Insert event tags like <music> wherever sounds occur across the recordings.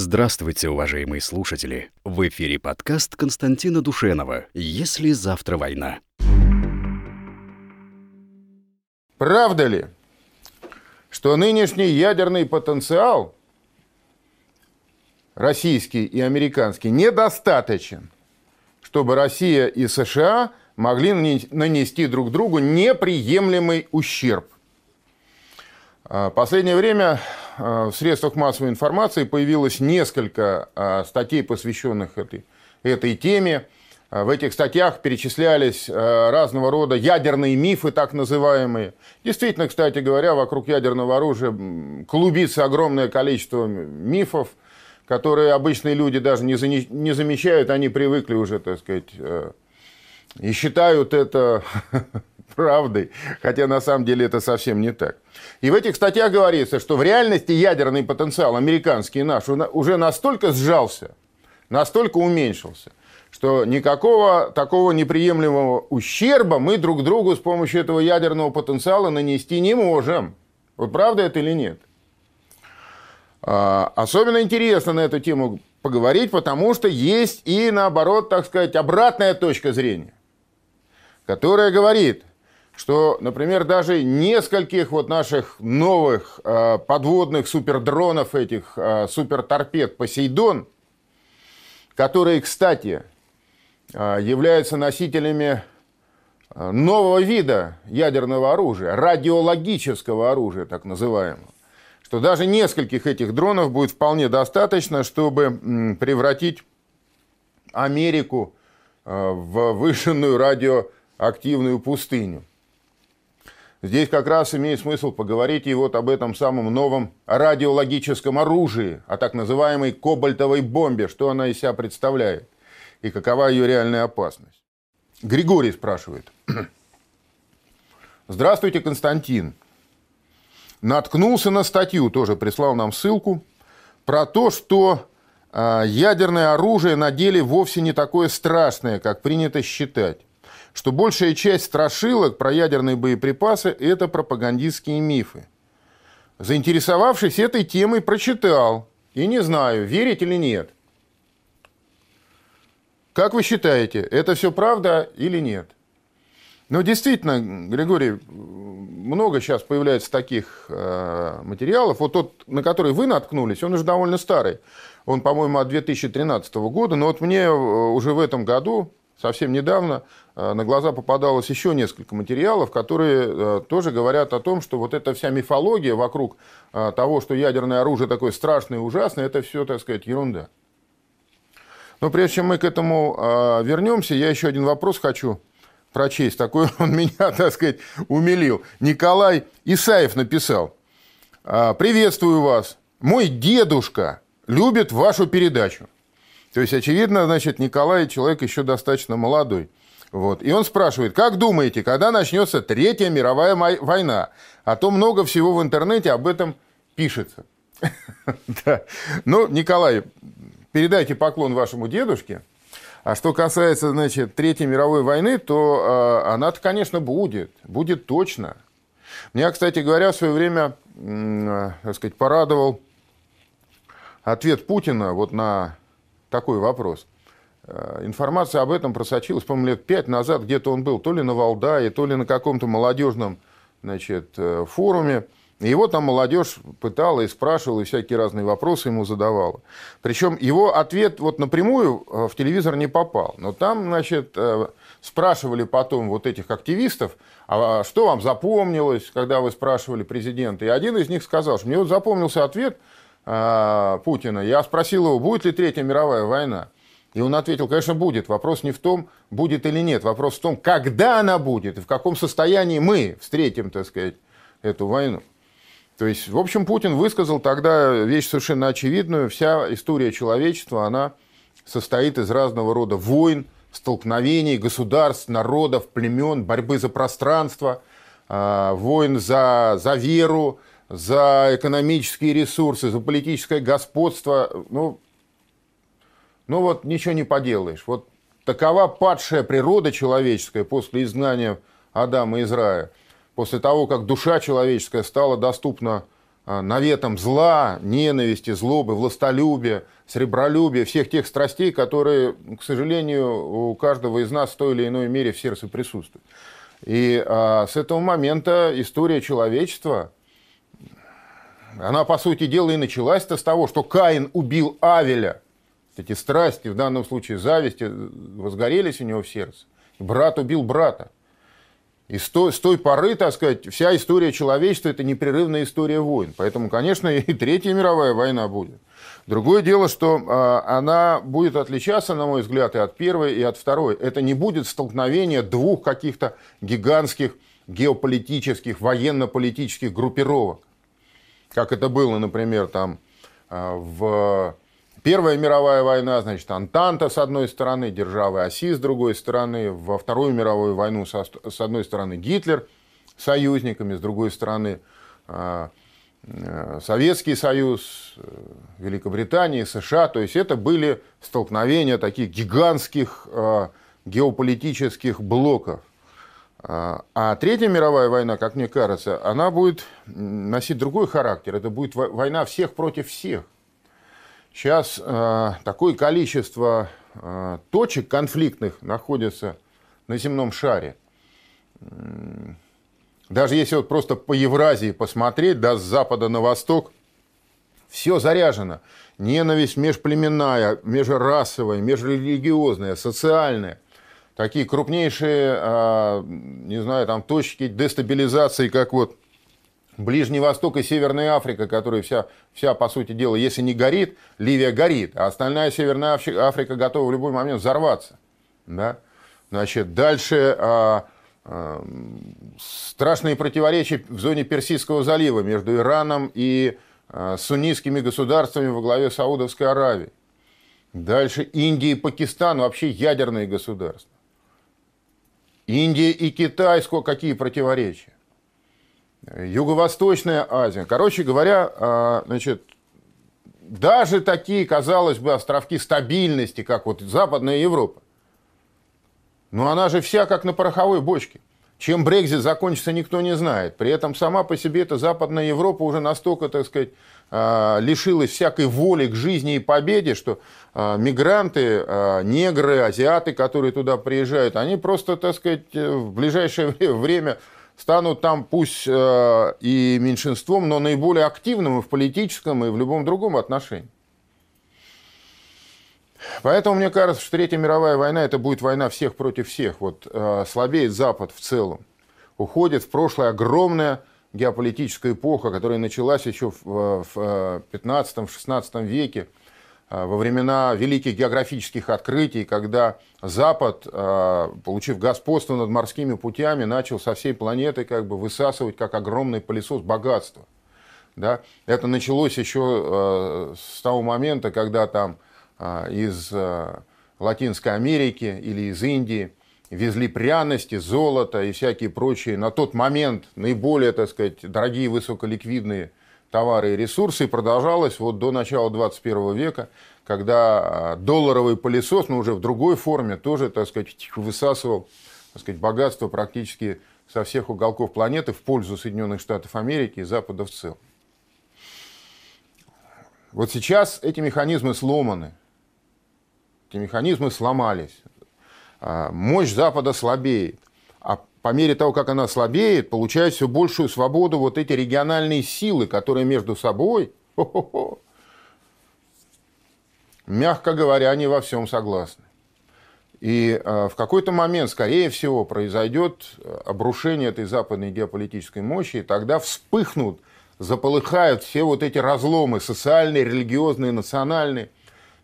Здравствуйте, уважаемые слушатели! В эфире подкаст Константина Душенова «Если завтра война». Правда ли, что нынешний ядерный потенциал российский и американский недостаточен, чтобы Россия и США могли нанести друг другу неприемлемый ущерб? В последнее время в средствах массовой информации появилось несколько э, статей, посвященных этой, этой теме. Э, в этих статьях перечислялись разного рода ядерные мифы, так называемые. Действительно, кстати говоря, вокруг ядерного оружия клубится огромное количество мифов, которые обычные люди даже не замечают, они привыкли уже, так сказать, и считают это <laughs> правдой, хотя на самом деле это совсем не так. И в этих статьях говорится, что в реальности ядерный потенциал американский наш уже настолько сжался, настолько уменьшился, что никакого такого неприемлемого ущерба мы друг другу с помощью этого ядерного потенциала нанести не можем. Вот правда это или нет? А, особенно интересно на эту тему поговорить, потому что есть и, наоборот, так сказать, обратная точка зрения, которая говорит, что, например, даже нескольких вот наших новых э, подводных супердронов, этих э, суперторпед «Посейдон», которые, кстати, э, являются носителями э, нового вида ядерного оружия, радиологического оружия, так называемого, что даже нескольких этих дронов будет вполне достаточно, чтобы превратить Америку э, в вышенную радиоактивную пустыню. Здесь как раз имеет смысл поговорить и вот об этом самом новом радиологическом оружии, о так называемой кобальтовой бомбе, что она из себя представляет и какова ее реальная опасность. Григорий спрашивает. <clears throat> Здравствуйте, Константин. Наткнулся на статью, тоже прислал нам ссылку, про то, что э, ядерное оружие на деле вовсе не такое страшное, как принято считать что большая часть страшилок про ядерные боеприпасы – это пропагандистские мифы. Заинтересовавшись этой темой, прочитал. И не знаю, верить или нет. Как вы считаете, это все правда или нет? Ну, действительно, Григорий, много сейчас появляется таких э, материалов. Вот тот, на который вы наткнулись, он уже довольно старый. Он, по-моему, от 2013 года. Но вот мне э, уже в этом году совсем недавно на глаза попадалось еще несколько материалов, которые э, тоже говорят о том, что вот эта вся мифология вокруг э, того, что ядерное оружие такое страшное и ужасное, это все, так сказать, ерунда. Но прежде чем мы к этому вернемся, я еще один вопрос хочу прочесть. Такой <laughs> он меня, так сказать, умилил. Николай Исаев написал. «Приветствую вас. Мой дедушка любит вашу передачу. То есть, очевидно, значит, Николай человек еще достаточно молодой. Вот. И он спрашивает, как думаете, когда начнется Третья мировая война? А то много всего в интернете об этом пишется. <laughs> Ну, Николай, передайте поклон вашему дедушке. А что касается, значит, Третьей мировой войны, то э, она-то, конечно, будет. Будет точно. Меня, кстати говоря, в свое время, э, так сказать, порадовал ответ Путина вот на такой вопрос. Э, информация об этом просочилась, по-моему, лет пять назад где-то он был, то ли на Валдае, то ли на каком-то молодежном значит, э, форуме. И его там молодежь пытала и спрашивала, и всякие разные вопросы ему задавала. Причем его ответ вот напрямую э, в телевизор не попал. Но там, значит, спрашивали потом вот этих активистов, а что вам запомнилось, когда вы спрашивали президента. И один из них сказал, что мне вот запомнился ответ – Путина. Я спросил его, будет ли Третья мировая война. И он ответил, конечно, будет. Вопрос не в том, будет или нет. Вопрос в том, когда она будет и в каком состоянии мы встретим, так сказать, эту войну. То есть, в общем, Путин высказал тогда вещь совершенно очевидную. Вся история человечества, она состоит из разного рода войн, столкновений государств, народов, племен, борьбы за пространство, а, войн за, за веру, за экономические ресурсы, за политическое господство, ну, ну вот ничего не поделаешь. Вот такова падшая природа человеческая после изгнания Адама из рая, после того, как душа человеческая стала доступна наветом зла, ненависти, злобы, властолюбия, сребролюбия, всех тех страстей, которые, к сожалению, у каждого из нас в той или иной мере в сердце присутствуют. И а, с этого момента история человечества, она, по сути дела, и началась-то с того, что Каин убил Авеля. Эти страсти, в данном случае зависти, возгорелись у него в сердце. Брат убил брата. И с той, с той поры, так сказать, вся история человечества – это непрерывная история войн. Поэтому, конечно, <laughs> и Третья мировая война будет. Другое дело, что э, она будет отличаться, на мой взгляд, и от первой, и от второй. Это не будет столкновение двух каких-то гигантских геополитических, военно-политических группировок. Как это было, например, там э, в Первая мировая война, значит, Антанта с одной стороны, державы оси с другой стороны. Во Вторую мировую войну с одной стороны Гитлер союзниками, с другой стороны а, э, Советский Союз, э, Великобритания, США. То есть это были столкновения таких гигантских а, геополитических блоков. А, а Третья мировая война, как мне кажется, она будет носить другой характер. Это будет война всех против всех. Сейчас э, такое количество э, точек конфликтных находится на земном шаре. Даже если вот просто по Евразии посмотреть, да, с запада на восток, все заряжено. Ненависть межплеменная, межрасовая, межрелигиозная, социальная. Такие крупнейшие, э, не знаю, там точки дестабилизации, как вот Ближний Восток и Северная Африка, которая вся, вся, по сути дела, если не горит, Ливия горит, а остальная Северная Африка готова в любой момент взорваться. Да? Значит, дальше а, а, страшные противоречия в зоне Персидского залива между Ираном и а, суннитскими государствами во главе Саудовской Аравии. Дальше Индия и Пакистан, вообще ядерные государства. Индия и Китай, сколько, какие противоречия. Юго-Восточная Азия. Короче говоря, а, значит, даже такие, казалось бы, островки стабильности, как вот Западная Европа, но она же вся как на пороховой бочке. Чем Брекзит закончится, никто не знает. При этом сама по себе эта Западная Европа уже настолько, так сказать, а, лишилась всякой воли к жизни и победе, что а, мигранты, негры, азиаты, которые туда приезжают, они просто, так сказать, в ближайшее <laughs> время станут там пусть э, и меньшинством, но наиболее активным и в политическом, и в любом другом отношении. Поэтому мне кажется, что Третья мировая война это будет война всех против всех. Вот э, слабеет Запад в целом. Уходит в прошлое огромная геополитическая эпоха, которая началась еще в, в 15-16 э, веке Э, во времена великих географических открытий, когда Запад, э, получив господство над морскими путями, начал со всей планеты как бы высасывать как огромный пылесос богатства. Да? Это началось еще э, с того момента, когда там из Латинской Америки или из Индии везли пряности, золото и всякие прочие на тот момент наиболее, так сказать, дорогие высоколиквидные товары и ресурсы, и продолжалось вот до начала 21 века, когда а, долларовый пылесос, но уже в другой форме, тоже, так сказать, высасывал так сказать, богатство практически со всех уголков планеты в пользу Соединенных Штатов Америки и Запада в целом. Вот сейчас эти механизмы сломаны. Эти механизмы сломались. А, мощь Запада слабеет по мере того, как она слабеет, получает все большую свободу вот эти региональные силы, которые между собой, мягко говоря, не во всем согласны. И э, в какой-то момент, скорее всего, произойдет э, обрушение этой западной геополитической мощи, и тогда вспыхнут, заполыхают все вот эти разломы социальные, религиозные, национальные,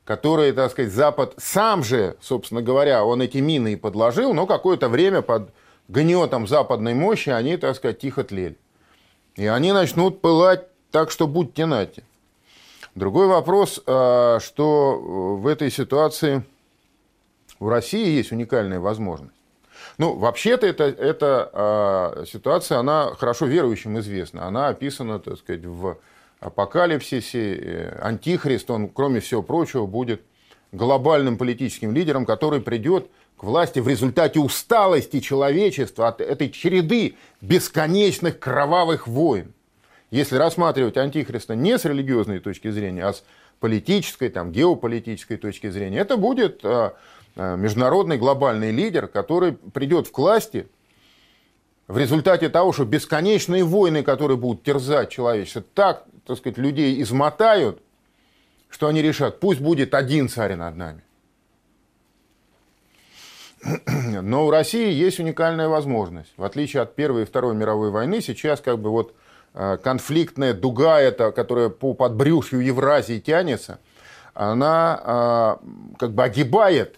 которые, так сказать, Запад сам же, собственно говоря, он эти мины и подложил, но какое-то время под гнетом западной мощи они, так сказать, тихо тлели. И они начнут пылать так, что будьте нате. Другой вопрос, а, что в этой ситуации у России есть уникальная возможность. Ну, вообще-то эта, эта э, ситуация, она хорошо верующим известна. Она описана, так сказать, в апокалипсисе. Э, Антихрист, он, кроме всего прочего, будет глобальным политическим лидером, который придет к власти в результате усталости человечества от этой череды бесконечных кровавых войн. если рассматривать антихриста не с религиозной точки зрения, а с политической, там, геополитической точки зрения, это будет а, а, международный глобальный лидер, который придет к власти в результате того, что бесконечные войны, которые будут терзать человечество, так, так сказать, людей измотают, что они решат, пусть будет один царь над нами. <clears throat> Но у России есть уникальная возможность. В отличие от Первой и Второй мировой войны, сейчас как бы вот а, конфликтная дуга эта, которая по подбрюшью Евразии тянется, она а, как бы огибает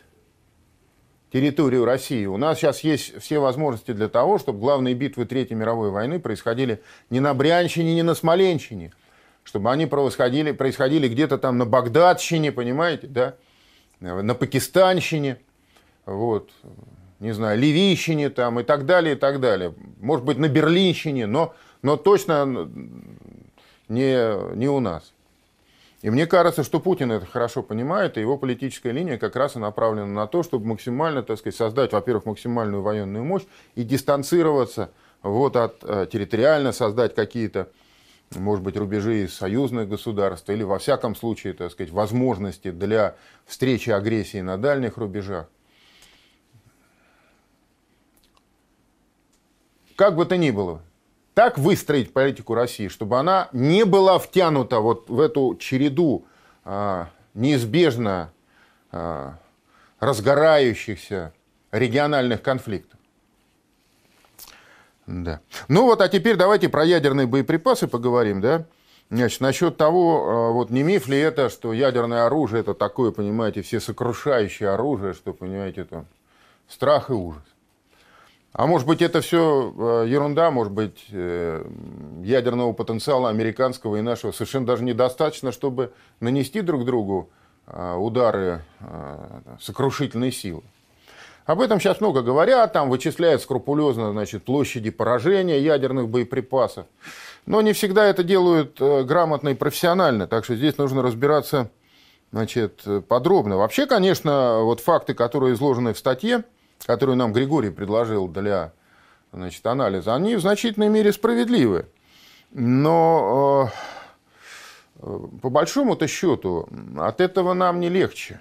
территорию России. У нас сейчас есть все возможности для того, чтобы главные битвы Третьей мировой войны происходили не на Брянщине, не на Смоленщине, чтобы они происходили, происходили где-то там на Багдадщине, понимаете, да, на Пакистанщине, вот, не знаю, Ливийщине там и так далее, и так далее. Может быть, на Берлинщине, но, но точно не, не у нас. И мне кажется, что Путин это хорошо понимает, и его политическая линия как раз и направлена на то, чтобы максимально, так сказать, создать, во-первых, максимальную военную мощь и дистанцироваться вот от э, территориально, создать какие-то, может быть, рубежи союзных государств или, во всяком случае, так сказать, возможности для встречи агрессии на дальних рубежах. Как бы то ни было, так выстроить политику России, чтобы она не была втянута вот в эту череду а, неизбежно а, разгорающихся региональных конфликтов. Да. Ну вот, а теперь давайте про ядерные боеприпасы поговорим, да? Значит, насчет того, а, вот не миф ли это, что ядерное оружие это такое, понимаете, все сокрушающее оружие, что, понимаете, это страх и ужас. А может быть, это все э, ерунда, может быть, э, ядерного потенциала американского и нашего совершенно даже недостаточно, чтобы нанести друг другу э, удары сокрушительной силы. Об этом сейчас много говорят, там вычисляют скрупулезно значит, площади поражения ядерных боеприпасов. Но не всегда это делают грамотно и профессионально, так что здесь нужно разбираться значит, подробно. Вообще, конечно, вот факты, которые изложены в статье, которую нам Григорий предложил для значит, анализа, они в значительной мере справедливы. Но э, по большому-то счету от этого нам не легче.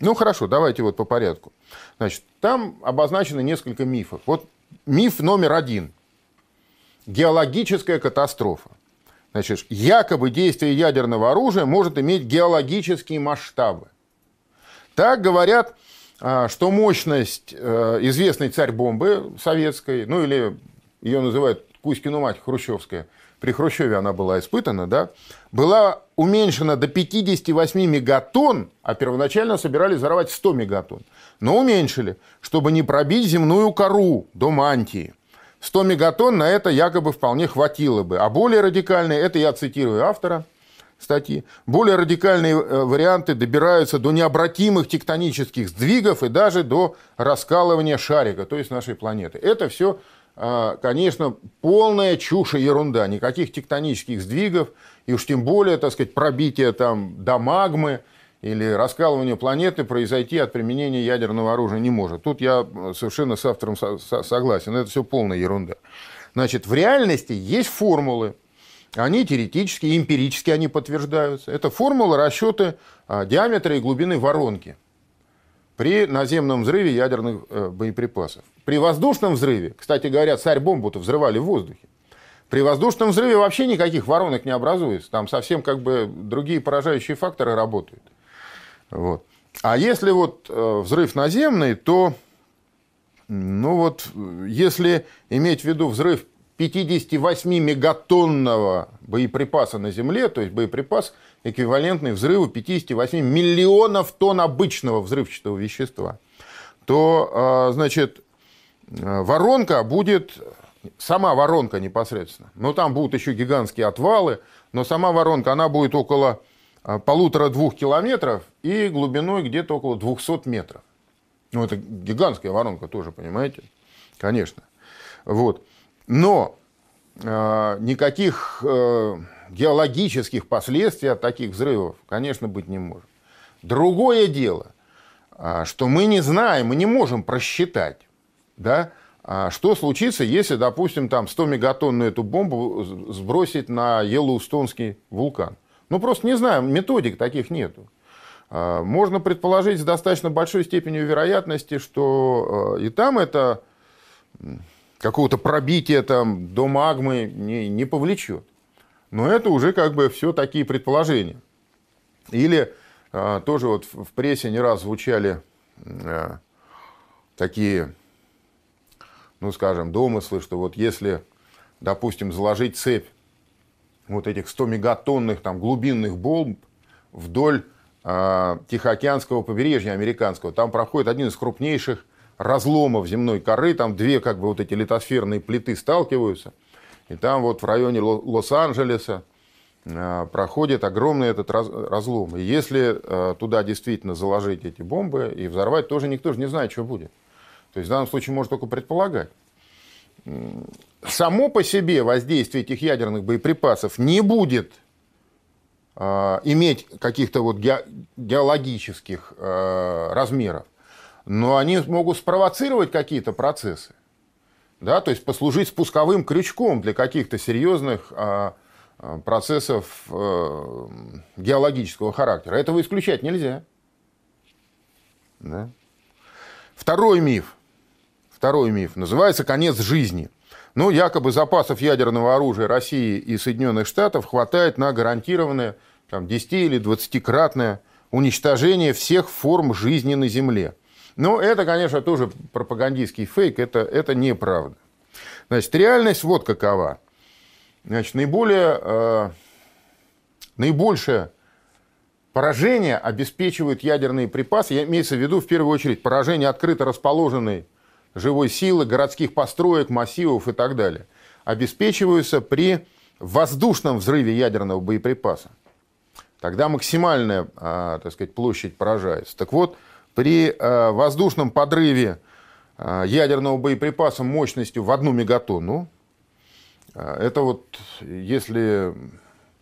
Ну хорошо, давайте вот по порядку. Значит, там обозначено несколько мифов. Вот миф номер один. Геологическая катастрофа. Значит, якобы действие ядерного оружия может иметь геологические масштабы. Так говорят что мощность э, известной царь-бомбы советской, ну или ее называют Кузькину мать хрущевская, при Хрущеве она была испытана, да, была уменьшена до 58 мегатонн, а первоначально собирались взорвать 100 мегатонн. Но уменьшили, чтобы не пробить земную кору до мантии. 100 мегатонн на это якобы вполне хватило бы. А более радикальные, это я цитирую автора – статьи. Более радикальные э, варианты добираются до необратимых тектонических сдвигов и даже до раскалывания шарика, то есть нашей планеты. Это все, а, конечно, полная чушь и ерунда. Никаких тектонических сдвигов, и уж тем более, так сказать, пробития там до магмы или раскалывания планеты произойти от применения ядерного оружия не может. Тут я совершенно с автором согласен. Это все полная ерунда. Значит, в реальности есть формулы, они теоретически, эмпирически они подтверждаются. Это формула расчета а, диаметра и глубины воронки при наземном взрыве ядерных э, боеприпасов. При воздушном взрыве, кстати говоря, царь-бомбу-то взрывали в воздухе, при воздушном взрыве вообще никаких воронок не образуется. Там совсем как бы другие поражающие факторы работают. Вот. А если вот э, взрыв наземный, то ну вот, если иметь в виду взрыв 58-мегатонного боеприпаса на Земле, то есть боеприпас, эквивалентный взрыву 58 миллионов тонн обычного взрывчатого вещества, то, а, значит, воронка будет, сама воронка непосредственно, но там будут еще гигантские отвалы, но сама воронка, она будет около а, полутора-двух километров и глубиной где-то около 200 метров. Ну, это гигантская воронка тоже, понимаете? Конечно. Вот. Но э, никаких э, геологических последствий от таких взрывов, конечно, быть не может. Другое дело, э, что мы не знаем, мы не можем просчитать, да, А что случится, если, допустим, там 100 мегатонную эту бомбу сбросить на Йеллоустонский вулкан? Ну, просто не знаю, методик таких нету. А, можно предположить с достаточно большой степенью вероятности, что и там это какого-то пробития там до магмы не, не повлечет. Но это уже как бы все такие предположения. Или а, тоже вот в прессе не раз звучали а, такие, ну скажем, домыслы, что вот если, допустим, заложить цепь вот этих 100 мегатонных там глубинных бомб вдоль э, Тихоокеанского побережья американского, там проходит один из крупнейших разломов земной коры, там две как бы вот эти литосферные плиты сталкиваются – и там вот в районе Лос-Анджелеса а, проходит огромный этот разлом. И если а, туда действительно заложить эти бомбы и взорвать, тоже никто же не знает, что будет. То есть в данном случае можно только предполагать. Само по себе воздействие этих ядерных боеприпасов не будет э, иметь каких-то вот ге геологических э, размеров, но они могут спровоцировать какие-то процессы да, то есть послужить спусковым крючком для каких-то серьезных а, а, процессов а, геологического характера. Этого исключать нельзя. Да? Второй миф. Второй миф называется «Конец жизни». Ну, якобы запасов ядерного оружия России и Соединенных Штатов хватает на гарантированное там, 10 или 20-кратное уничтожение всех форм жизни на Земле. Но это, конечно, тоже пропагандистский фейк, это, это неправда. Значит, реальность вот какова. Значит, наиболее, э, наибольшее поражение обеспечивают ядерные припасы, я имеется в виду в первую очередь поражение открыто расположенной живой силы, городских построек, массивов и так далее, обеспечиваются при воздушном взрыве ядерного боеприпаса. Тогда максимальная, э, так сказать, площадь поражается. Так вот, при э, воздушном подрыве э, ядерного боеприпаса мощностью в одну мегатонну, э, это вот если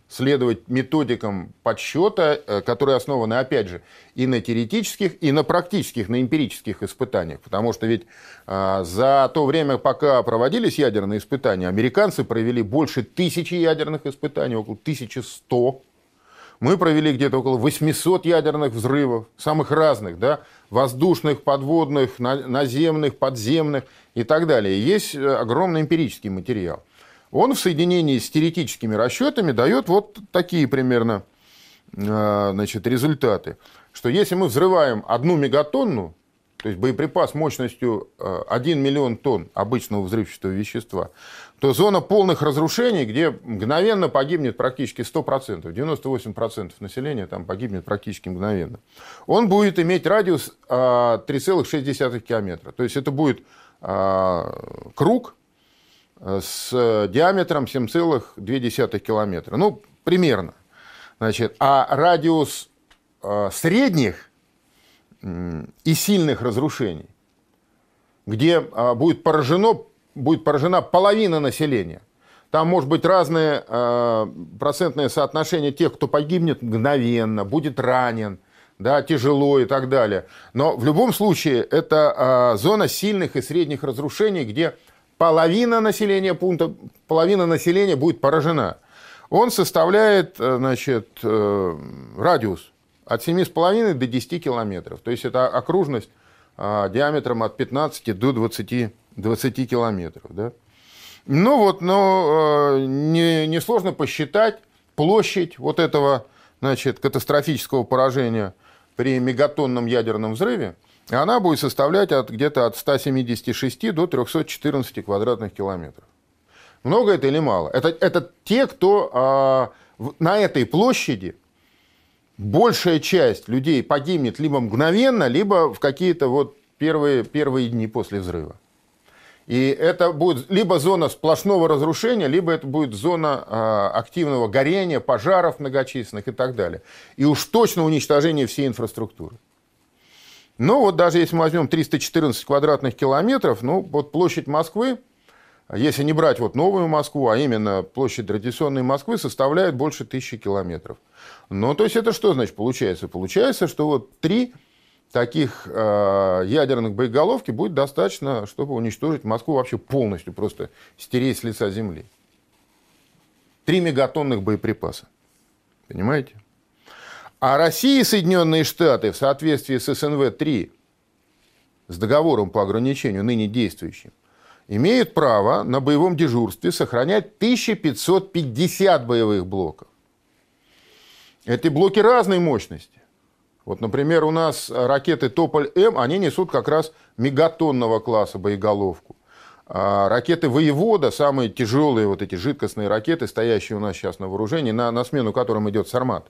следовать методикам подсчета, которые основаны, опять же, и на теоретических, и на практических, на эмпирических испытаниях. Потому что ведь за то время, пока проводились ядерные испытания, американцы провели больше тысячи ядерных испытаний, около 1100 мы провели где-то около 800 ядерных взрывов, самых разных, да, воздушных, подводных, наземных, подземных и так далее. Есть э, огромный эмпирический материал. Он в соединении с теоретическими расчетами дает вот такие примерно э, значит, результаты. Что если мы взрываем одну мегатонну, то есть боеприпас мощностью 1 э, миллион тонн обычного взрывчатого вещества, то зона полных разрушений, где мгновенно погибнет практически 100%, 98% населения там погибнет практически мгновенно, он будет иметь радиус 3,6 э, километра. То есть это будет э, круг с диаметром 7,2 километра. Ну, примерно. Значит, а радиус средних и сильных разрушений, где а, будет, поражено, будет поражена половина населения. Там может быть разное э, процентное соотношение тех, кто погибнет мгновенно, будет ранен, да, тяжело и так далее. Но в любом случае это э, зона сильных и средних разрушений, где половина населения пункта, половина населения будет поражена. Он составляет значит, э, радиус от 7,5 до 10 километров. То есть это окружность а, диаметром от 15 до 20, 20 километров. Да? Ну вот, но э, не, несложно посчитать площадь вот этого значит, катастрофического поражения при мегатонном ядерном взрыве. Она будет составлять от, где-то от 176 до 314 квадратных километров. Много это или мало? Это, это те, кто э, на этой площади большая часть людей погибнет либо мгновенно, либо в какие-то вот первые, первые дни после взрыва. И это будет либо зона сплошного разрушения, либо это будет зона э, активного горения, пожаров многочисленных и так далее. И уж точно уничтожение всей инфраструктуры. Но вот даже если мы возьмем 314 квадратных километров, ну вот площадь Москвы, если не брать вот новую Москву, а именно площадь традиционной Москвы, составляет больше тысячи километров. Ну, то есть это что значит получается? Получается, что вот три таких э, ядерных боеголовки будет достаточно, чтобы уничтожить Москву вообще полностью, просто стереть с лица земли. Три мегатонных боеприпаса. Понимаете? А Россия и Соединенные Штаты в соответствии с СНВ-3, с договором по ограничению ныне действующим, имеют право на боевом дежурстве сохранять 1550 боевых блоков. Эти блоки разной мощности. Вот, например, у нас ракеты «Тополь-М», они несут как раз мегатонного класса боеголовку. А ракеты «Воевода», самые тяжелые вот эти жидкостные ракеты, стоящие у нас сейчас на вооружении, на, на смену которым идет «Сармат»,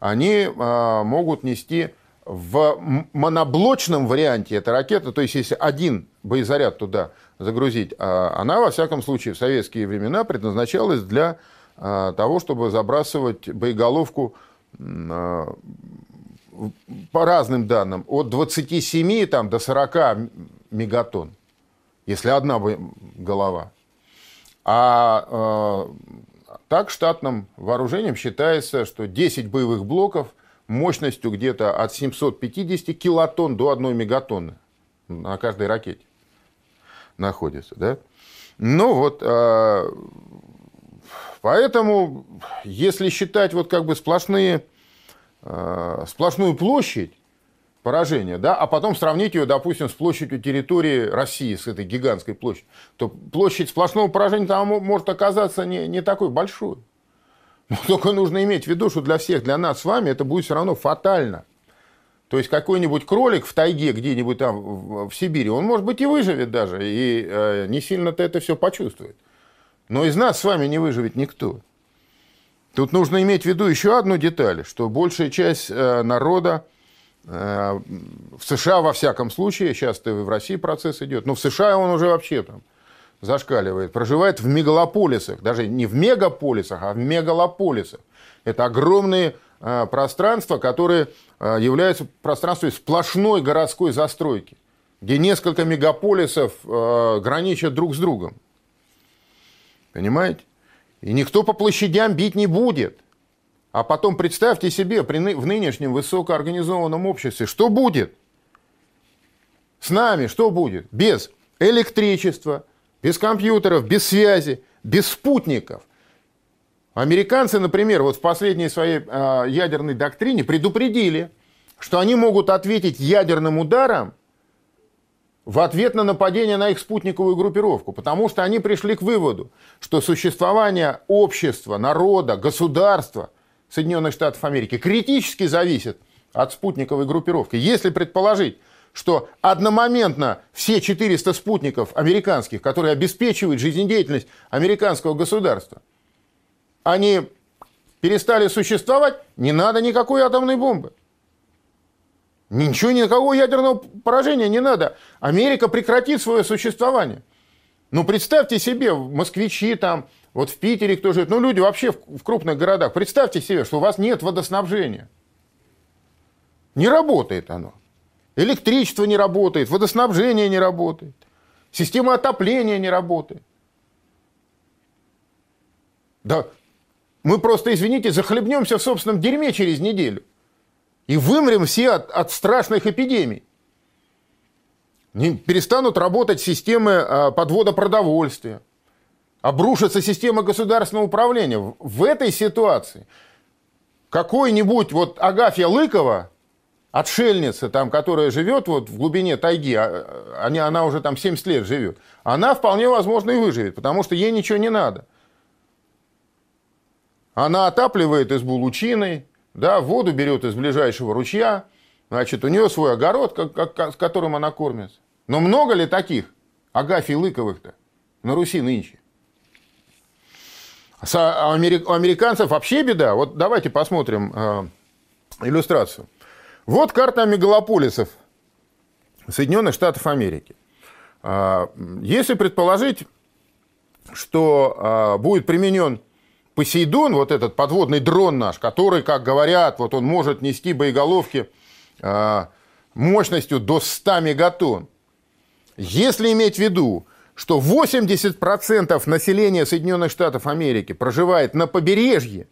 они а, могут нести в моноблочном варианте эта ракета, то есть если один боезаряд туда загрузить, а она, во всяком случае, в советские времена предназначалась для а, того, чтобы забрасывать боеголовку а, по разным данным, от 27 там, до 40 мегатонн, если одна голова. А э, так штатным вооружением считается, что 10 боевых блоков мощностью где-то от 750 килотонн до 1 мегатонны на каждой ракете находится. Да? Ну вот, э, поэтому, если считать вот как бы сплошные Э, сплошную площадь поражения, да, а потом сравнить ее, допустим, с площадью территории России, с этой гигантской площадью, то площадь сплошного поражения там может оказаться не, не такой большой. Но только нужно иметь в виду, что для всех, для нас с вами это будет все равно фатально. То есть какой-нибудь кролик в тайге где-нибудь там в Сибири, он, может быть, и выживет даже, и э, не сильно-то это все почувствует. Но из нас с вами не выживет никто. Тут нужно иметь в виду еще одну деталь, что большая часть э, народа э, в США во всяком случае, сейчас-то в России процесс идет, но в США он уже вообще там зашкаливает, проживает в мегалополисах, даже не в мегаполисах, а в мегалополисах. Это огромные э, пространства, которые являются пространством сплошной городской застройки, где несколько мегаполисов граничат друг с другом. Понимаете? И никто по площадям бить не будет. А потом представьте себе при, в нынешнем высокоорганизованном обществе, что будет? С нами что будет? Без электричества, без компьютеров, без связи, без спутников. Американцы, например, вот в последней своей э, ядерной доктрине предупредили, что они могут ответить ядерным ударом в ответ на нападение на их спутниковую группировку, потому что они пришли к выводу, что существование общества, народа, государства Соединенных Штатов Америки критически зависит от спутниковой группировки. Если предположить, что одномоментно все 400 спутников американских, которые обеспечивают жизнедеятельность американского государства, они перестали существовать, не надо никакой атомной бомбы. Ничего, никакого ядерного поражения не надо. Америка прекратит свое существование. Ну, представьте себе, москвичи там, вот в Питере кто живет, ну, люди вообще в, в крупных городах, представьте себе, что у вас нет водоснабжения. Не работает оно. Электричество не работает, водоснабжение не работает, система отопления не работает. Да мы просто, извините, захлебнемся в собственном дерьме через неделю и вымрем все от, от страшных эпидемий. Не перестанут работать системы а, подвода продовольствия, обрушится система государственного управления. В этой ситуации какой-нибудь вот Агафья Лыкова, отшельница, там, которая живет вот в глубине тайги, а, они, она уже там 70 лет живет, она вполне возможно и выживет, потому что ей ничего не надо. Она отапливает избу лучиной, да, воду берет из ближайшего ручья, значит, у нее свой огород, как, как, с которым она кормится. Но много ли таких Агафий Лыковых-то на Руси нынче? А у американцев вообще беда. Вот давайте посмотрим э, иллюстрацию. Вот карта мегалополисов Соединенных Штатов Америки. Э, если предположить, что э, будет применен Посейдон, вот этот подводный дрон наш, который, как говорят, вот он может нести боеголовки э, мощностью до 100 мегатонн. Если иметь в виду, что 80% населения Соединенных Штатов Америки проживает на побережье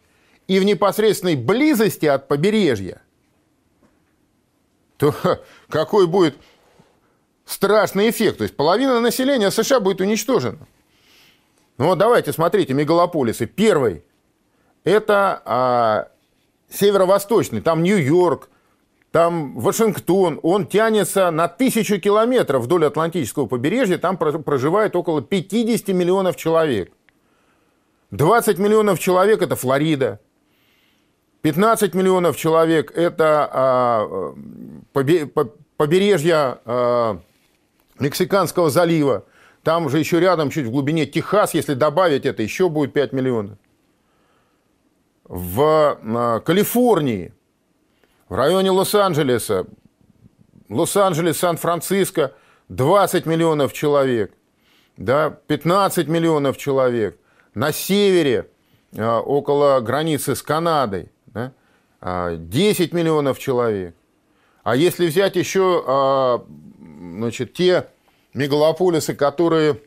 и в непосредственной близости от побережья, то какой будет страшный эффект? То есть половина населения США будет уничтожена. Ну вот давайте, смотрите, мегалополисы. Первый – это а, северо-восточный, там Нью-Йорк, там Вашингтон, он тянется на тысячу километров вдоль Атлантического побережья, там проживает около 50 миллионов человек. 20 миллионов человек – это Флорида, 15 миллионов человек – это а, побережье а, Мексиканского залива, там же еще рядом, чуть в глубине Техас, если добавить это, еще будет 5 миллионов. В а, Калифорнии – в районе Лос-Анджелеса, Лос-Анджелес, Сан-Франциско 20 миллионов человек, да, 15 миллионов человек. На севере, а, около границы с Канадой, да, 10 а, миллионов человек. А если взять еще значит, те мегалополисы, которые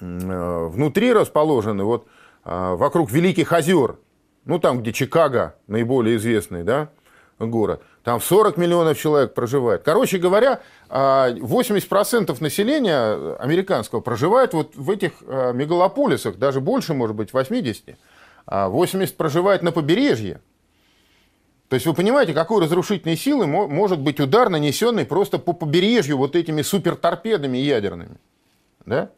внутри расположены, вот вокруг Великих озер, ну там, где Чикаго наиболее известный, да, город. Там 40 миллионов человек проживает. Короче говоря, 80% а, населения американского проживает вот в этих а, мегалополисах, даже больше, может быть, 80. 80 а проживает на побережье. То есть вы понимаете, какой разрушительной силы может быть удар, нанесенный просто по побережью вот этими суперторпедами ядерными. Да?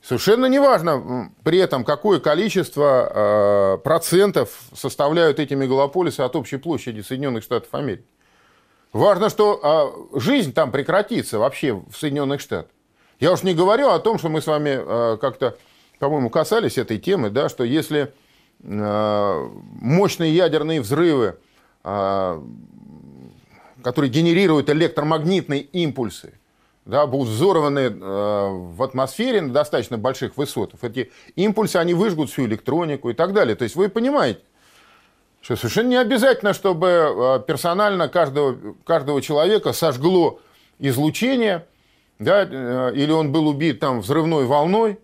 Совершенно неважно при этом, какое количество э, процентов составляют эти мегалополисы от общей площади Соединенных Штатов Америки. Важно, что э, жизнь там прекратится вообще в Соединенных Штатах. Я уж не говорю о том, что мы с вами э, как-то, по-моему, касались этой темы, да, что если э, мощные ядерные взрывы, которые генерируют электромагнитные импульсы, да, будут взорваны э, в атмосфере на достаточно больших высотах. Эти импульсы, они выжгут всю электронику и так далее. То есть вы понимаете, что совершенно не обязательно, чтобы э, персонально каждого, каждого человека сожгло излучение, да, э, или он был убит там взрывной волной.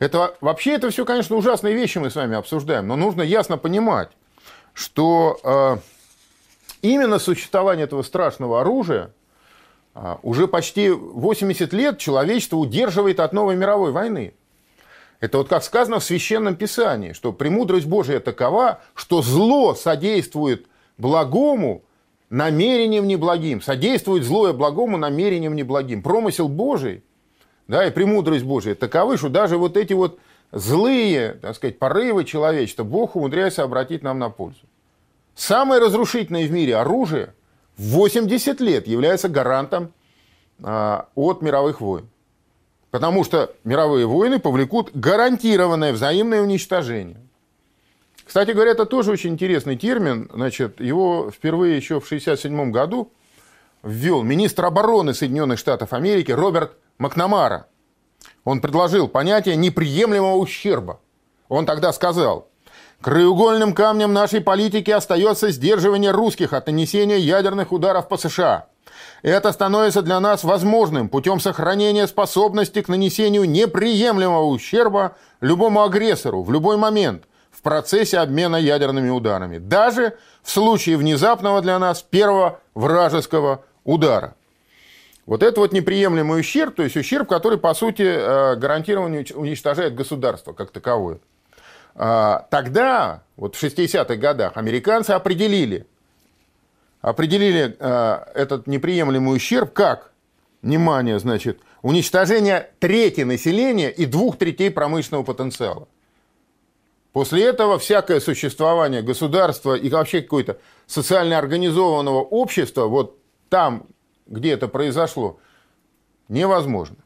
Это, вообще это все, конечно, ужасные вещи мы с вами обсуждаем, но нужно ясно понимать, что именно существование этого страшного оружия а, уже почти 80 лет человечество удерживает от новой мировой войны. Это вот как сказано в Священном Писании, что премудрость Божия такова, что зло содействует благому намерением неблагим, содействует злое благому намерением неблагим. Промысел Божий да, и премудрость Божия таковы, что даже вот эти вот злые, так сказать, порывы человечества Бог умудряется обратить нам на пользу. Самое разрушительное в мире оружие в 80 лет является гарантом а, от мировых войн. Потому что мировые войны повлекут гарантированное взаимное уничтожение. Кстати говоря, это тоже очень интересный термин. Значит, его впервые еще в 1967 году ввел министр обороны Соединенных Штатов Америки Роберт Макнамара. Он предложил понятие неприемлемого ущерба. Он тогда сказал, Краеугольным камнем нашей политики остается сдерживание русских от нанесения ядерных ударов по США. Это становится для нас возможным путем сохранения способности к нанесению неприемлемого ущерба любому агрессору в любой момент в процессе обмена ядерными ударами, даже в случае внезапного для нас первого вражеского удара. Вот это вот неприемлемый ущерб, то есть ущерб, который, по сути, э, гарантированно уничтожает государство как таковое. А, тогда, вот в 60-х годах, американцы определили, определили а, этот неприемлемый ущерб как, внимание, значит, уничтожение трети населения и двух третей промышленного потенциала. После этого всякое существование государства и вообще какое-то социально организованного общества, вот там, где это произошло, невозможно.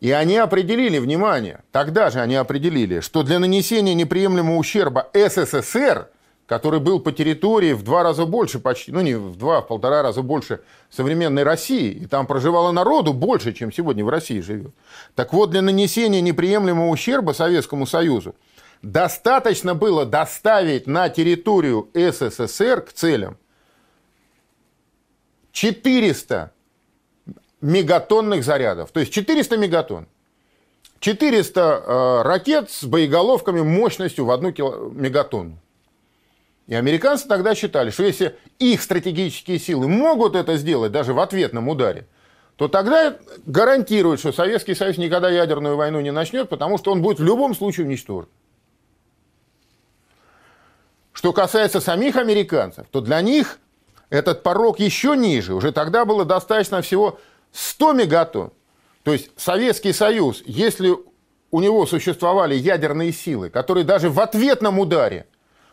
И они определили, внимание, тогда же они определили, что для нанесения неприемлемого ущерба СССР, который был по территории в два раза больше, почти, ну не в два, в полтора раза больше современной России, и там проживало народу больше, чем сегодня в России живет. Так вот, для нанесения неприемлемого ущерба Советскому Союзу достаточно было доставить на территорию СССР к целям 400 мегатонных зарядов. То есть 400 мегатонн. 400 э, ракет с боеголовками мощностью в одну кило... мегатонну. И американцы тогда считали, что если их стратегические силы могут это сделать даже в ответном ударе, то тогда гарантирует, что Советский Союз никогда ядерную войну не начнет, потому что он будет в любом случае уничтожен. Что касается самих американцев, то для них этот порог еще ниже. Уже тогда было достаточно всего 100 мегатонн. То есть Советский Союз, если у него существовали ядерные силы, которые даже в ответном ударе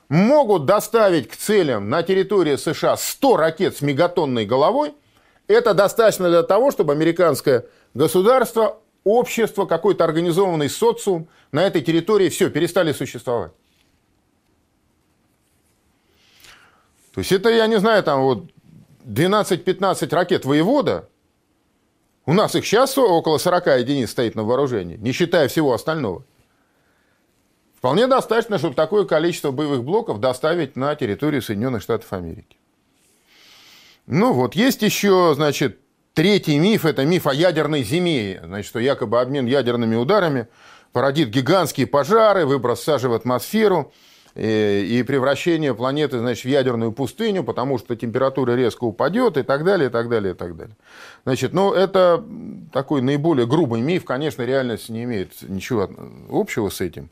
могут доставить к целям на территории США 100 ракет с мегатонной головой, это достаточно для того, чтобы американское государство, общество, какой-то организованный социум на этой территории все, перестали существовать. То есть это, я не знаю, там вот 12-15 ракет воевода, у нас их сейчас около 40 единиц стоит на вооружении, не считая всего остального. Вполне достаточно, чтобы такое количество боевых блоков доставить на территорию Соединенных Штатов Америки. Ну вот, есть еще, значит, третий миф, это миф о ядерной зиме, значит, что якобы обмен ядерными ударами породит гигантские пожары, выброс сажи в атмосферу – и превращение планеты значит, в ядерную пустыню, потому что температура резко упадет и так далее, и так далее, и так далее. Значит, ну, это такой наиболее грубый миф, конечно, реальность не имеет ничего общего с этим.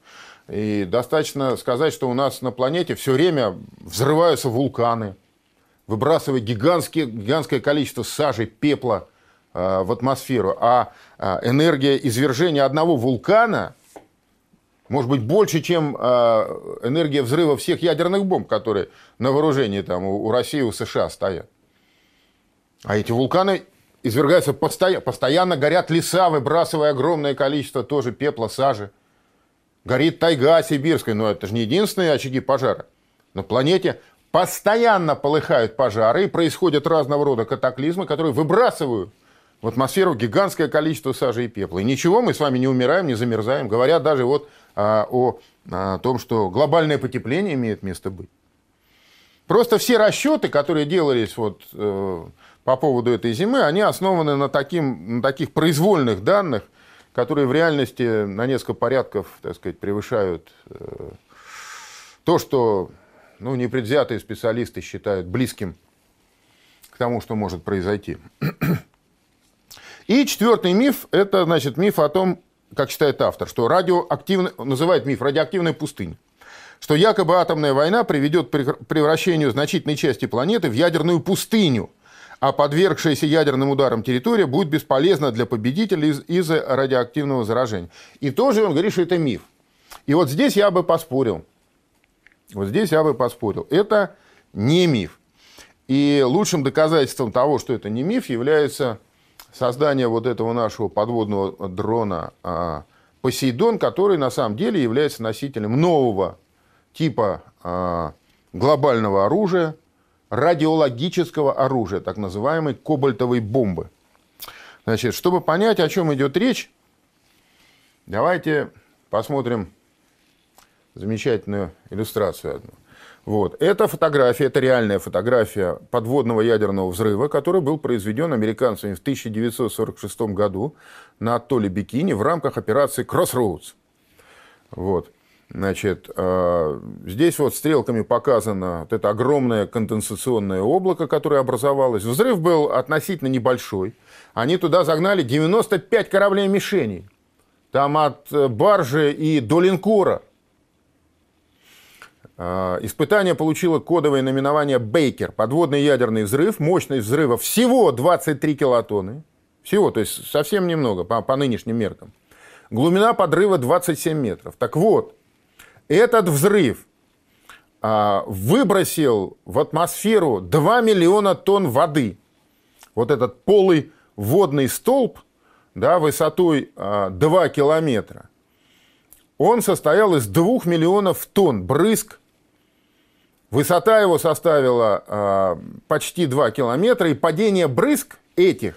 И достаточно сказать, что у нас на планете все время взрываются вулканы, выбрасывая гигантские, гигантское количество сажи, пепла э, в атмосферу. А э, энергия извержения одного вулкана – может быть, больше, чем а, энергия взрыва всех ядерных бомб, которые на вооружении там, у России, у США стоят. А эти вулканы извергаются постоянно, постоянно горят леса, выбрасывая огромное количество тоже пепла, сажи. Горит тайга сибирская, но это же не единственные очаги пожара. На планете постоянно полыхают пожары, и происходят разного рода катаклизмы, которые выбрасывают в атмосферу гигантское количество сажи и пепла. И ничего, мы с вами не умираем, не замерзаем. Говорят даже вот о, о том, что глобальное потепление имеет место быть. Просто все расчеты, которые делались вот, э, по поводу этой зимы, они основаны на, таким, на таких произвольных данных, которые в реальности на несколько порядков, так сказать, превышают э, то, что ну, непредвзятые специалисты считают близким к тому, что может произойти. <clears throat> И четвертый миф – это значит, миф о том, как считает автор, что радиоактивный, называет миф радиоактивная пустыня, что якобы атомная война приведет к превращению значительной части планеты в ядерную пустыню, а подвергшаяся ядерным ударам территория будет бесполезна для победителей из- из-за радиоактивного заражения. И тоже он говорит, что это миф. И вот здесь я бы поспорил. Вот здесь я бы поспорил. Это не миф. И лучшим доказательством того, что это не миф, является создание вот этого нашего подводного дрона а, Посейдон, который на самом деле является носителем нового типа а, глобального оружия, радиологического оружия, так называемой кобальтовой бомбы. Значит, чтобы понять, о чем идет речь, давайте посмотрим замечательную иллюстрацию одну. Вот. Эта фотография, это реальная фотография подводного ядерного взрыва, который был произведен американцами в 1946 году на атолле Бикини в рамках операции Crossroads. Вот. Значит, э, здесь вот стрелками показано вот это огромное конденсационное облако, которое образовалось. Взрыв был относительно небольшой. Они туда загнали 95 кораблей-мишеней. Там от баржи и до линкора – а, испытание получило кодовое наименование «Бейкер». Подводный ядерный взрыв, мощность взрыва всего 23 килотонны. Всего, то есть совсем немного по, по нынешним меркам. Глубина подрыва 27 метров. Так вот, этот взрыв а, выбросил в атмосферу 2 миллиона тонн воды. Вот этот полый водный столб да, высотой а, 2 километра, он состоял из 2 миллионов тонн брызг Высота его составила э, почти 2 километра, и падение брызг этих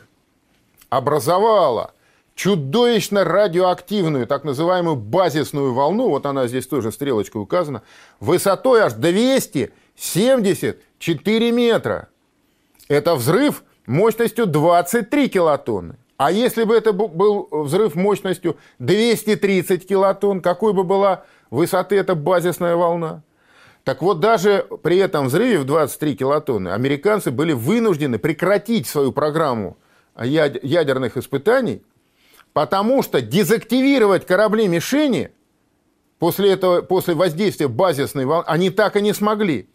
образовало чудовищно радиоактивную, так называемую базисную волну, вот она здесь тоже стрелочкой указана, высотой аж 274 метра. Это взрыв мощностью 23 килотонны. А если бы это был взрыв мощностью 230 килотонн, какой бы была высоты эта базисная волна? Так вот, даже при этом взрыве в 23 килотонны американцы были вынуждены прекратить свою программу ядерных испытаний, потому что дезактивировать корабли-мишени после, этого, после воздействия базисной волны они так и не смогли.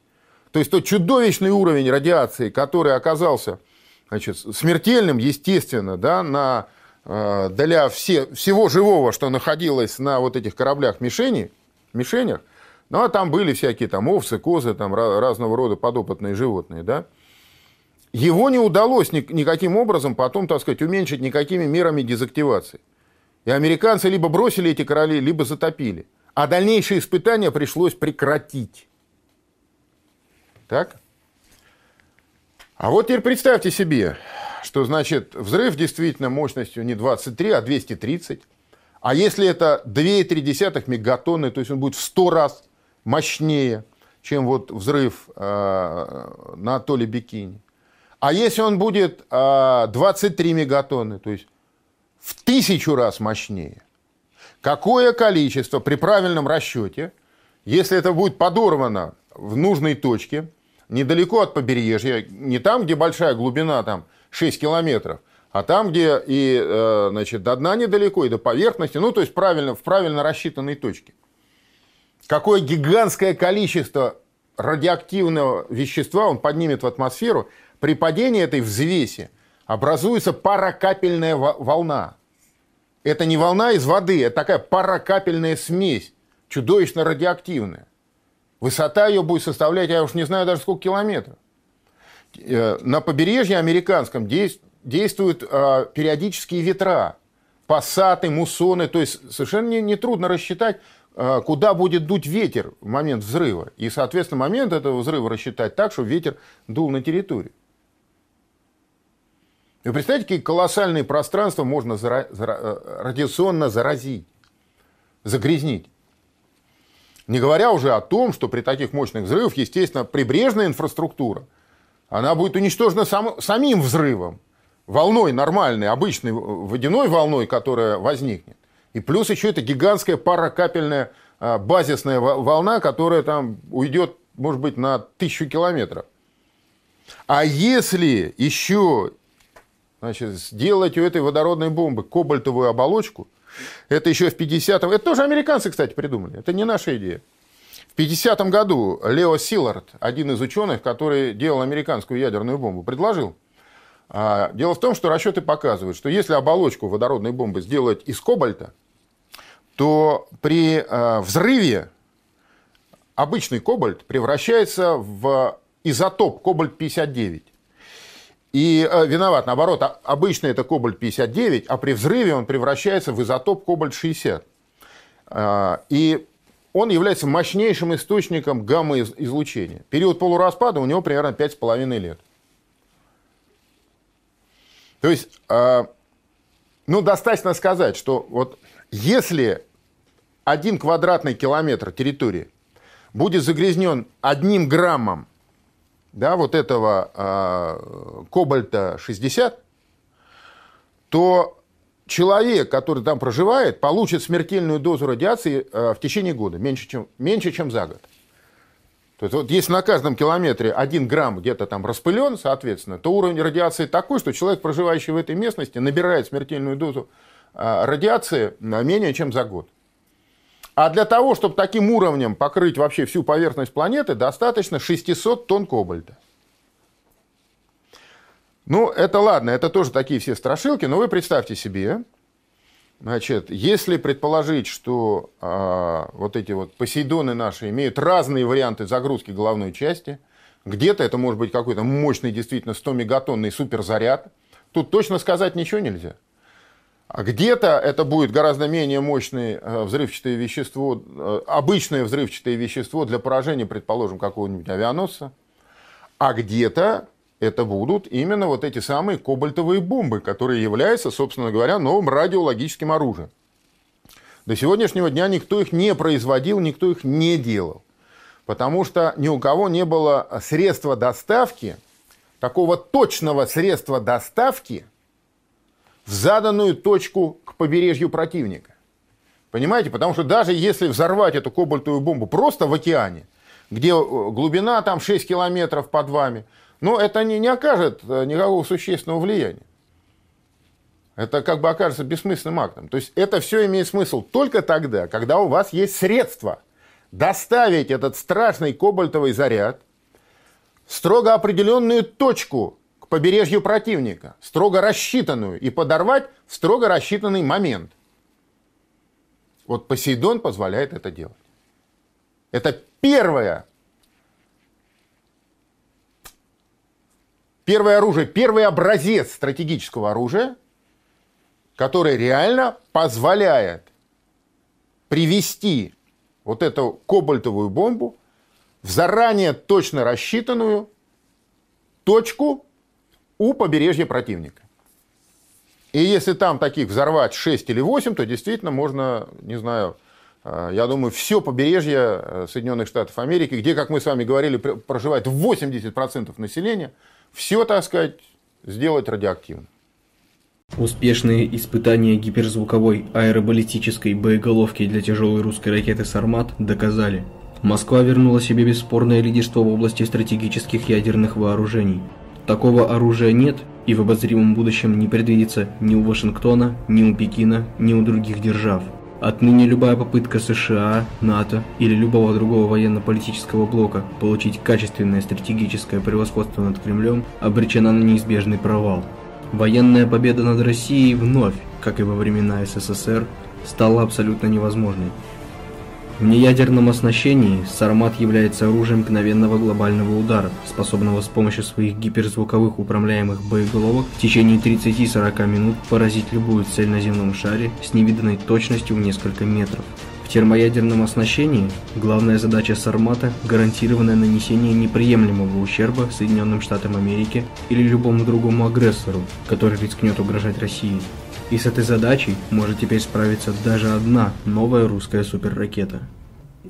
То есть тот чудовищный уровень радиации, который оказался значит, смертельным, естественно, да, на, э, для все, всего живого, что находилось на вот этих кораблях-мишени, мишенях, ну, а там были всякие там овцы, козы, там разного рода подопытные животные, да, его не удалось ни, никаким образом потом, так сказать, уменьшить никакими мерами дезактивации. И американцы либо бросили эти корабли, либо затопили. А дальнейшие испытания пришлось прекратить. Так? А вот теперь представьте себе, что значит взрыв действительно мощностью не 23, а 230. А если это 2,3 мегатонны, то есть он будет в 100 раз мощнее, чем вот взрыв э, на атолле Бикини. А если он будет э, 23 мегатонны, то есть в тысячу раз мощнее, какое количество при правильном расчете, если это будет подорвано в нужной точке, недалеко от побережья, не там, где большая глубина, там 6 километров, а там, где и э, значит, до дна недалеко, и до поверхности, ну, то есть правильно, в правильно рассчитанной точке. Какое гигантское количество радиоактивного вещества он поднимет в атмосферу, при падении этой взвеси образуется паракапельная волна. Это не волна из воды, это такая паракапельная смесь, чудовищно радиоактивная. Высота ее будет составлять, я уж не знаю даже сколько километров. Э, на побережье американском действуют э, периодические ветра, пассаты, муссоны, то есть совершенно нетрудно не рассчитать, куда будет дуть ветер в момент взрыва. И, соответственно, момент этого взрыва рассчитать так, чтобы ветер дул на территорию. Вы представляете, какие колоссальные пространства можно зара- зара- радиационно заразить, загрязнить? Не говоря уже о том, что при таких мощных взрывах, естественно, прибрежная инфраструктура, она будет уничтожена сам, самим взрывом, волной нормальной, обычной водяной волной, которая возникнет. И плюс еще это гигантская паракапельная а, базисная волна, которая там уйдет, может быть, на тысячу километров. А если еще значит, сделать у этой водородной бомбы кобальтовую оболочку – это еще в 50-м... Это тоже американцы, кстати, придумали. Это не наша идея. В 50-м году Лео Силлард, один из ученых, который делал американскую ядерную бомбу, предложил. А, дело в том, что расчеты показывают, что если оболочку водородной бомбы сделать из кобальта, то при а, взрыве обычный кобальт превращается в изотоп кобальт-59. И э, виноват, наоборот, обычно это кобальт-59, а при взрыве он превращается в изотоп кобальт-60. Э, и он является мощнейшим источником гамма-излучения. Период полураспада у него примерно 5,5 лет. То есть, э, ну, достаточно сказать, что вот если один квадратный километр территории будет загрязнен одним граммом да, вот этого э, кобальта 60, то человек, который там проживает, получит смертельную дозу радиации э, в течение года, меньше чем, меньше, чем за год. То есть вот если на каждом километре один грамм где-то там распылен, соответственно, то уровень радиации такой, что человек, проживающий в этой местности, набирает смертельную дозу э, радиации менее чем за год. А для того, чтобы таким уровнем покрыть вообще всю поверхность планеты, достаточно 600 тонн кобальта. Ну, это ладно, это тоже такие все страшилки, но вы представьте себе, значит, если предположить, что а, вот эти вот Посейдоны наши имеют разные варианты загрузки головной части, где-то это может быть какой-то мощный, действительно 100-мегатонный суперзаряд, тут точно сказать ничего нельзя. А где-то это будет гораздо менее мощное э, взрывчатое вещество, э, обычное взрывчатое вещество для поражения, предположим, какого-нибудь авианосца. А где-то это будут именно вот эти самые кобальтовые бомбы, которые являются, собственно говоря, новым радиологическим оружием. До сегодняшнего дня никто их не производил, никто их не делал. Потому что ни у кого не было средства доставки, такого точного средства доставки – в заданную точку к побережью противника. Понимаете? Потому что даже если взорвать эту кобальтовую бомбу просто в океане, где э, глубина там 6 километров под вами. Но это не, не окажет э, никакого существенного влияния. Это как бы окажется бессмысленным актом. То есть это все имеет смысл только тогда, когда у вас есть средства доставить этот страшный кобальтовый заряд в строго определенную точку к побережью противника, строго рассчитанную, и подорвать в строго рассчитанный момент. Вот Посейдон позволяет это делать. Это первое. Первое оружие, первый образец стратегического оружия – который реально позволяет привести вот эту кобальтовую бомбу в заранее точно рассчитанную точку у побережья противника. И если там таких взорвать 6 или 8, то действительно можно, не знаю, э, я думаю, все побережье э, Соединенных Штатов Америки, где, как мы с вами говорили, проживает 80% населения, все, так сказать, сделать радиоактивным. Успешные испытания гиперзвуковой аэробаллистической боеголовки для тяжелой русской ракеты «Сармат» доказали. Москва вернула себе бесспорное лидерство в области стратегических ядерных вооружений. Такого оружия нет и в обозримом будущем не предвидится ни у Вашингтона, ни у Пекина, ни у других держав. Отныне любая попытка США, НАТО или любого другого военно-политического блока получить качественное стратегическое превосходство над Кремлем обречена на неизбежный провал. Военная победа над Россией вновь, как и во времена СССР, стала абсолютно невозможной. В неядерном оснащении Сармат является оружием мгновенного глобального удара, способного с помощью своих гиперзвуковых управляемых боеголовок в течение 30-40 минут поразить любую цель на земном шаре с невиданной точностью в несколько метров. В термоядерном оснащении главная задача Сармата – гарантированное нанесение неприемлемого ущерба Соединенным Штатам Америки или любому другому агрессору, который рискнет угрожать России. И с этой задачей может теперь справиться даже одна новая русская суперракета.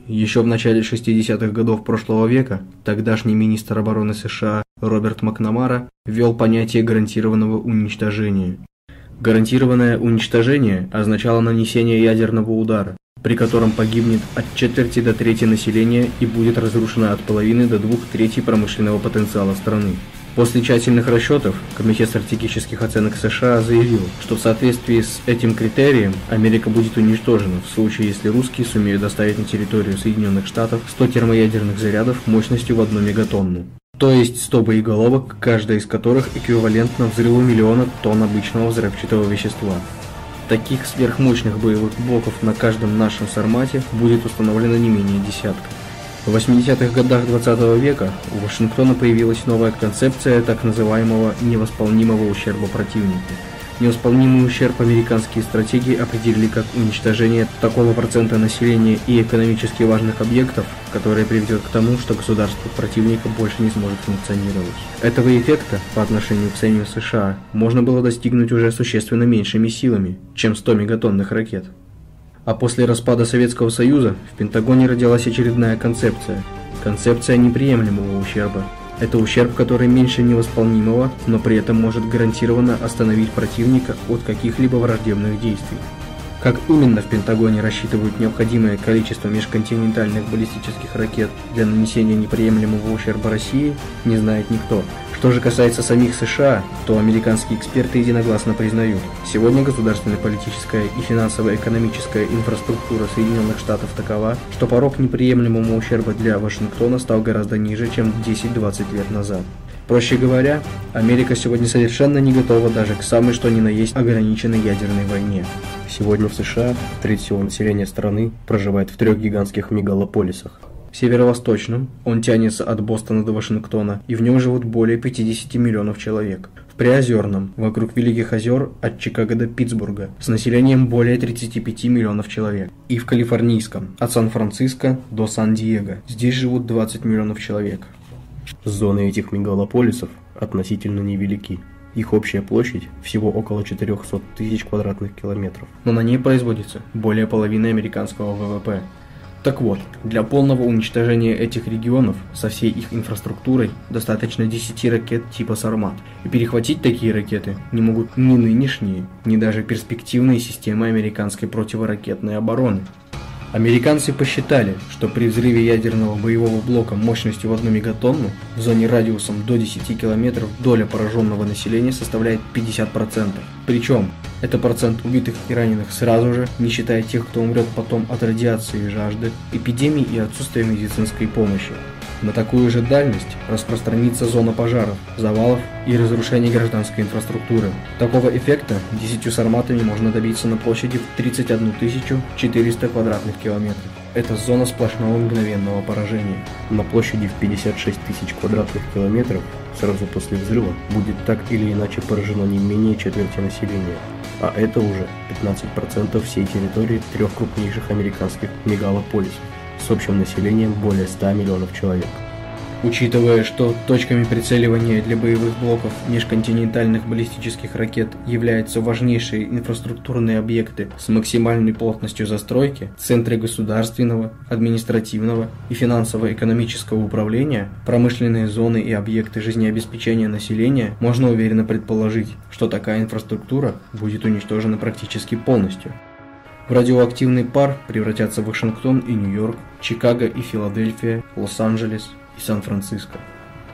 Еще в начале 60-х годов прошлого века тогдашний министр обороны США Роберт Макнамара ввел понятие гарантированного уничтожения. Гарантированное уничтожение означало нанесение ядерного удара, при котором погибнет от четверти до трети населения и будет разрушено от половины до двух третей промышленного потенциала страны. После тщательных расчетов Комитет стратегических оценок США заявил, что в соответствии с этим критерием Америка будет уничтожена в случае, если русские сумеют доставить на территорию Соединенных Штатов 100 термоядерных зарядов мощностью в 1 мегатонну. То есть 100 боеголовок, каждая из которых эквивалентна взрыву миллиона тонн обычного взрывчатого вещества. Таких сверхмощных боевых блоков на каждом нашем сармате будет установлено не менее десятка. В 80-х годах 20 -го века у Вашингтона появилась новая концепция так называемого невосполнимого ущерба противнику – Невосполнимый ущерб американские стратегии определили как уничтожение такого процента населения и экономически важных объектов, которое приведет к тому, что государство противника больше не сможет функционировать. Этого эффекта по отношению к самим США можно было достигнуть уже существенно меньшими силами, чем 100 мегатонных ракет. А после распада Советского Союза в Пентагоне родилась очередная концепция – концепция неприемлемого ущерба – это ущерб, который меньше невосполнимого, но при этом может гарантированно остановить противника от каких-либо враждебных действий. Как именно в Пентагоне рассчитывают необходимое количество межконтинентальных баллистических ракет для нанесения неприемлемого ущерба России, не знает никто. Что же касается самих США, то американские эксперты единогласно признают, сегодня государственная политическая и финансово-экономическая инфраструктура Соединенных Штатов такова, что порог неприемлемого ущерба для Вашингтона стал гораздо ниже, чем 10-20 лет назад. Проще говоря, Америка сегодня совершенно не готова даже к самой что ни на есть ограниченной ядерной войне. Сегодня в США треть всего населения страны проживает в трех гигантских мегалополисах. В северо-восточном он тянется от Бостона до Вашингтона, и в нем живут более 50 миллионов человек. В Приозерном, вокруг Великих озер, от Чикаго до Питтсбурга, с населением более 35 миллионов человек. И в Калифорнийском, от Сан-Франциско до Сан-Диего, здесь живут 20 миллионов человек. Зоны этих мегалополисов относительно невелики. Их общая площадь всего около 400 тысяч квадратных километров. Но на ней производится более половины американского ВВП. Так вот, для полного уничтожения этих регионов со всей их инфраструктурой достаточно 10 ракет типа «Сармат». И перехватить такие ракеты не могут ни нынешние, ни даже перспективные системы американской противоракетной обороны. Американцы посчитали, что при взрыве ядерного боевого блока мощностью в 1 мегатонну в зоне радиусом до 10 километров доля пораженного населения составляет 50%. Причем это процент убитых и раненых сразу же, не считая тех, кто умрет потом от радиации и жажды, эпидемий и отсутствия медицинской помощи. На такую же дальность распространится зона пожаров, завалов и разрушений гражданской инфраструктуры. Такого эффекта 10 сарматами можно добиться на площади в 31 400 квадратных километров. Это зона сплошного мгновенного поражения. На площади в 56 тысяч квадратных километров сразу после взрыва будет так или иначе поражено не менее четверти населения. А это уже 15% всей территории трех крупнейших американских мегалополисов с общим населением более 100 миллионов человек. Учитывая, что точками прицеливания для боевых блоков межконтинентальных баллистических ракет являются важнейшие инфраструктурные объекты с максимальной плотностью застройки, центры государственного, административного и финансово-экономического управления, промышленные зоны и объекты жизнеобеспечения населения, можно уверенно предположить, что такая инфраструктура будет уничтожена практически полностью. В радиоактивный пар превратятся Вашингтон и Нью-Йорк, Чикаго и Филадельфия, Лос-Анджелес и Сан-Франциско.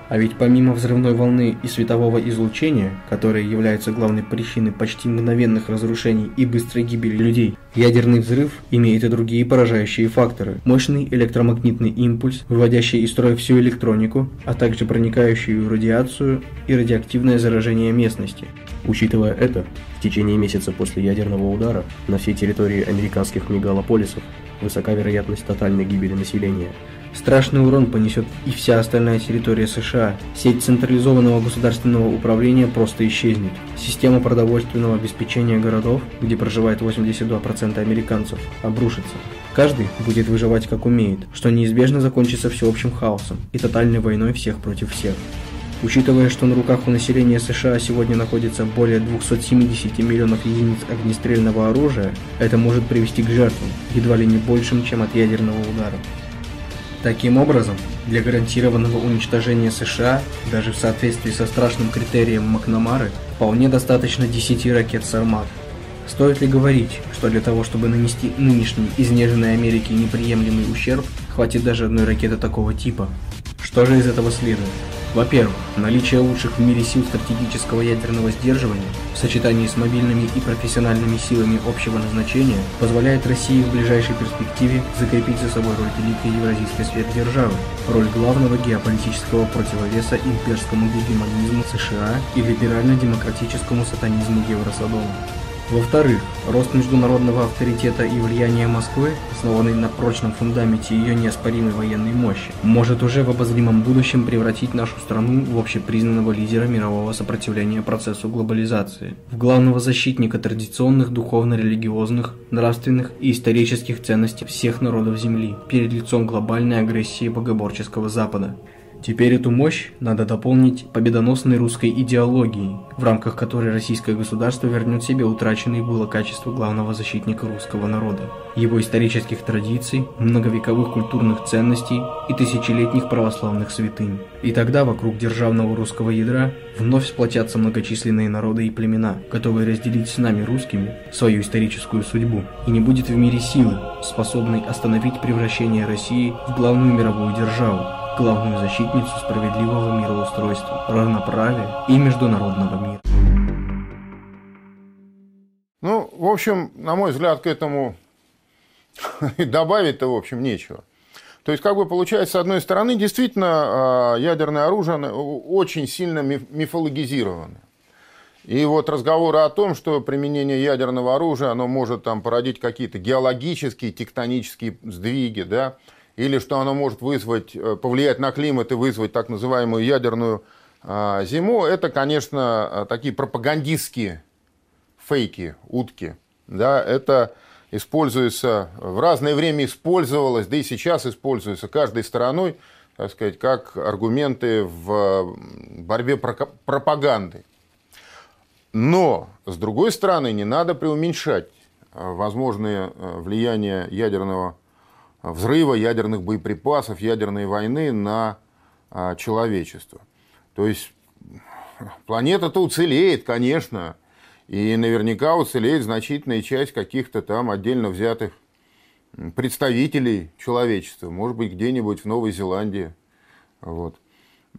А ведь помимо взрывной волны и светового излучения, которые являются главной причиной почти мгновенных разрушений и быстрой гибели людей, ядерный взрыв имеет и другие поражающие факторы. Мощный электромагнитный импульс, выводящий из строя всю электронику, а также проникающую радиацию и радиоактивное заражение местности. Учитывая это, в течение месяца после ядерного удара на всей территории американских мегалополисов высока вероятность тотальной гибели населения – Страшный урон понесет и вся остальная территория США. Сеть централизованного государственного управления просто исчезнет. Система продовольственного обеспечения городов, где проживает 82% американцев, обрушится. Каждый будет выживать как умеет, что неизбежно закончится всеобщим хаосом и тотальной войной всех против всех. Учитывая, что на руках у населения США сегодня находится более 270 миллионов единиц огнестрельного оружия, это может привести к жертвам, едва ли не большим, чем от ядерного удара. Таким образом, для гарантированного уничтожения США, даже в соответствии со страшным критерием Макнамары, вполне достаточно 10 ракет «Сармат». Стоит ли говорить, что для того, чтобы нанести нынешней изнеженной Америке неприемлемый ущерб, хватит даже одной ракеты такого типа? Что же из этого следует? Во-первых, наличие лучших в мире сил стратегического ядерного сдерживания в сочетании с мобильными и профессиональными силами общего назначения позволяет России в ближайшей перспективе закрепить за собой роль великой евразийской сверхдержавы, роль главного геополитического противовеса имперскому гегемонизму США и либерально-демократическому сатанизму Евросодома. Во-вторых, рост международного авторитета и влияния Москвы, основанный на прочном фундаменте ее неоспоримой военной мощи, может уже в обозримом будущем превратить нашу страну в общепризнанного лидера мирового сопротивления процессу глобализации, в главного защитника традиционных духовно-религиозных, нравственных и исторических ценностей всех народов Земли перед лицом глобальной агрессии богоборческого Запада. Теперь эту мощь надо дополнить победоносной русской идеологией, в рамках которой российское государство вернет себе утраченные было качества главного защитника русского народа, его исторических традиций, многовековых культурных ценностей и тысячелетних православных святынь. И тогда вокруг державного русского ядра вновь сплотятся многочисленные народы и племена, готовые разделить с нами русскими свою историческую судьбу. И не будет в мире силы, способной остановить превращение России в главную мировую державу, главную защитницу справедливого мироустройства, равноправия и международного мира. Ну, в общем, на мой взгляд, к этому <laughs> добавить-то, в общем, нечего. То есть, как бы получается, с одной стороны, действительно, а, ядерное оружие очень сильно мифологизировано. И вот разговоры о том, что применение ядерного оружия, оно может там породить какие-то геологические, тектонические сдвиги, да, или что оно может вызвать, э, повлиять на климат и вызвать так называемую ядерную а, зиму, это, конечно, э, такие пропагандистские фейки, утки. Да, это используется, в разное время использовалось, да и сейчас используется каждой стороной, так сказать, как аргументы в борьбе пропаганды. Но, с другой стороны, не надо преуменьшать э, возможные влияния ядерного взрыва ядерных боеприпасов, ядерной войны на а, человечество. То есть планета-то уцелеет, конечно, и наверняка уцелеет значительная часть каких-то там отдельно взятых представителей человечества, может быть, где-нибудь в Новой Зеландии. Вот.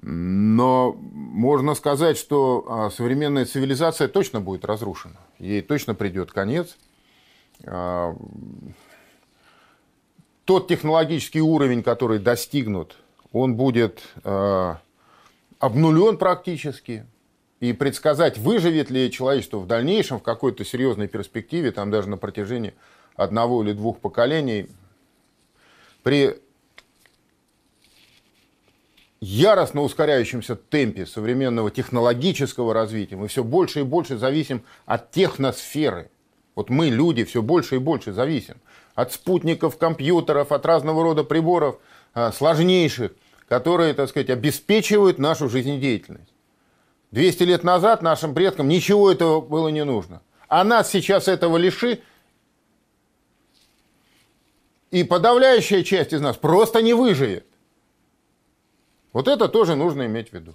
Но можно сказать, что а, современная цивилизация точно будет разрушена. Ей точно придет конец. Тот технологический уровень, который достигнут, он будет а, обнулен практически. И предсказать, выживет ли человечество в дальнейшем, в какой-то серьезной перспективе, там даже на протяжении одного или двух поколений, при яростно ускоряющемся темпе современного технологического развития мы все больше и больше зависим от техносферы. Вот мы, люди, все больше и больше зависим от спутников, компьютеров, от разного рода приборов а, сложнейших, которые, так сказать, обеспечивают нашу жизнедеятельность. 200 лет назад нашим предкам ничего этого было не нужно. А нас сейчас этого лиши, и подавляющая часть из нас просто не выживет. Вот это тоже нужно иметь в виду.